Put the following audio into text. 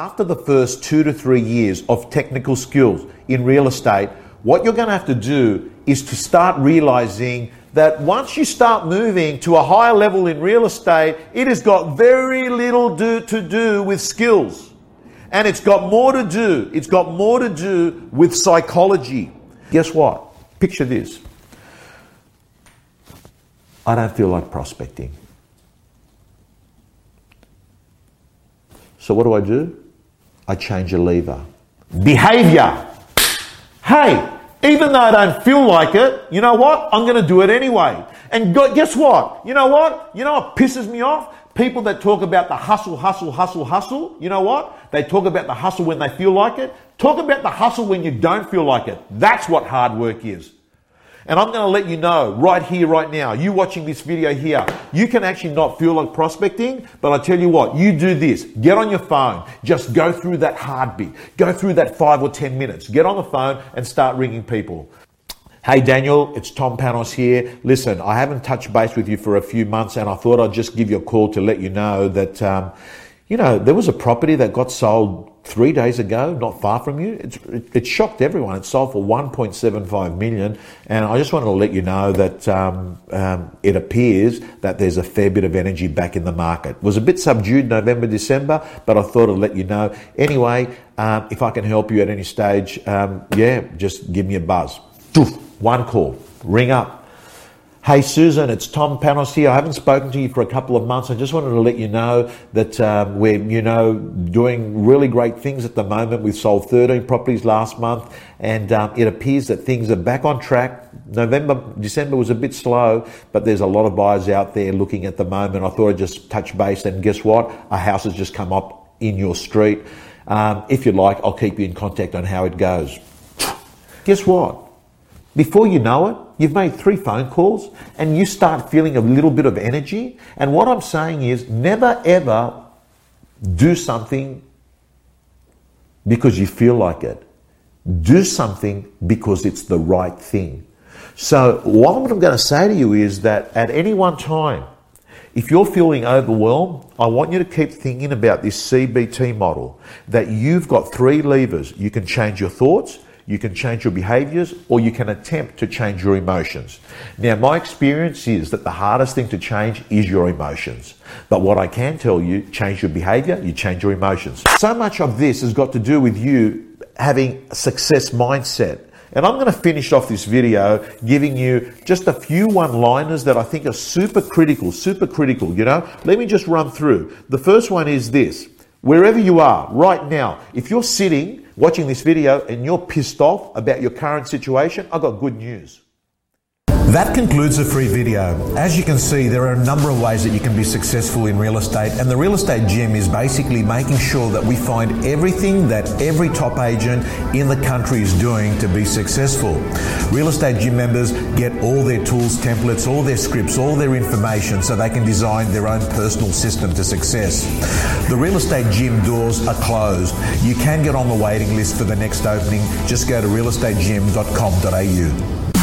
After the first two to three years of technical skills in real estate, what you're going to have to do is to start realizing that once you start moving to a higher level in real estate, it has got very little do, to do with skills. And it's got more to do, it's got more to do with psychology. Guess what? Picture this. I don't feel like prospecting. So what do I do? I change a lever. Behavior. Hey, even though I don't feel like it, you know what? I'm going to do it anyway. And guess what? You know what? You know what pisses me off? People that talk about the hustle, hustle, hustle, hustle. You know what? They talk about the hustle when they feel like it. Talk about the hustle when you don't feel like it. That's what hard work is. And I'm going to let you know right here, right now, you watching this video here, you can actually not feel like prospecting, but I tell you what, you do this. Get on your phone. Just go through that heartbeat. Go through that five or 10 minutes. Get on the phone and start ringing people. Hey Daniel, it's Tom Panos here. Listen, I haven't touched base with you for a few months and I thought I'd just give you a call to let you know that, um, you know, there was a property that got sold three days ago, not far from you. It's, it, it, shocked everyone. It sold for 1.75 million, and I just wanted to let you know that um, um, it appears that there's a fair bit of energy back in the market. It was a bit subdued November, December, but I thought I'd let you know. Anyway, um, if I can help you at any stage, um, yeah, just give me a buzz. One call, ring up Hey Susan, it's Tom Panos here. I haven't spoken to you for a couple of months. I just wanted to let you know that um, we're, you know, doing really great things at the moment. We've sold 13 properties last month, and um, it appears that things are back on track. November, December was a bit slow, but there's a lot of buyers out there looking at the moment. I thought I'd just touch base, and guess what? A house has just come up in your street. Um, if you like, I'll keep you in contact on how it goes. Guess what? Before you know it, you've made three phone calls and you start feeling a little bit of energy. And what I'm saying is never ever do something because you feel like it. Do something because it's the right thing. So, what I'm going to say to you is that at any one time, if you're feeling overwhelmed, I want you to keep thinking about this CBT model that you've got three levers. You can change your thoughts, you can change your behaviors or you can attempt to change your emotions. Now, my experience is that the hardest thing to change is your emotions. But what I can tell you, change your behavior, you change your emotions. So much of this has got to do with you having a success mindset. And I'm going to finish off this video giving you just a few one liners that I think are super critical, super critical. You know, let me just run through. The first one is this wherever you are right now, if you're sitting watching this video and you're pissed off about your current situation, I've got good news. That concludes the free video. As you can see, there are a number of ways that you can be successful in real estate, and the Real Estate Gym is basically making sure that we find everything that every top agent in the country is doing to be successful. Real Estate Gym members get all their tools, templates, all their scripts, all their information so they can design their own personal system to success. The Real Estate Gym doors are closed. You can get on the waiting list for the next opening. Just go to realestategym.com.au.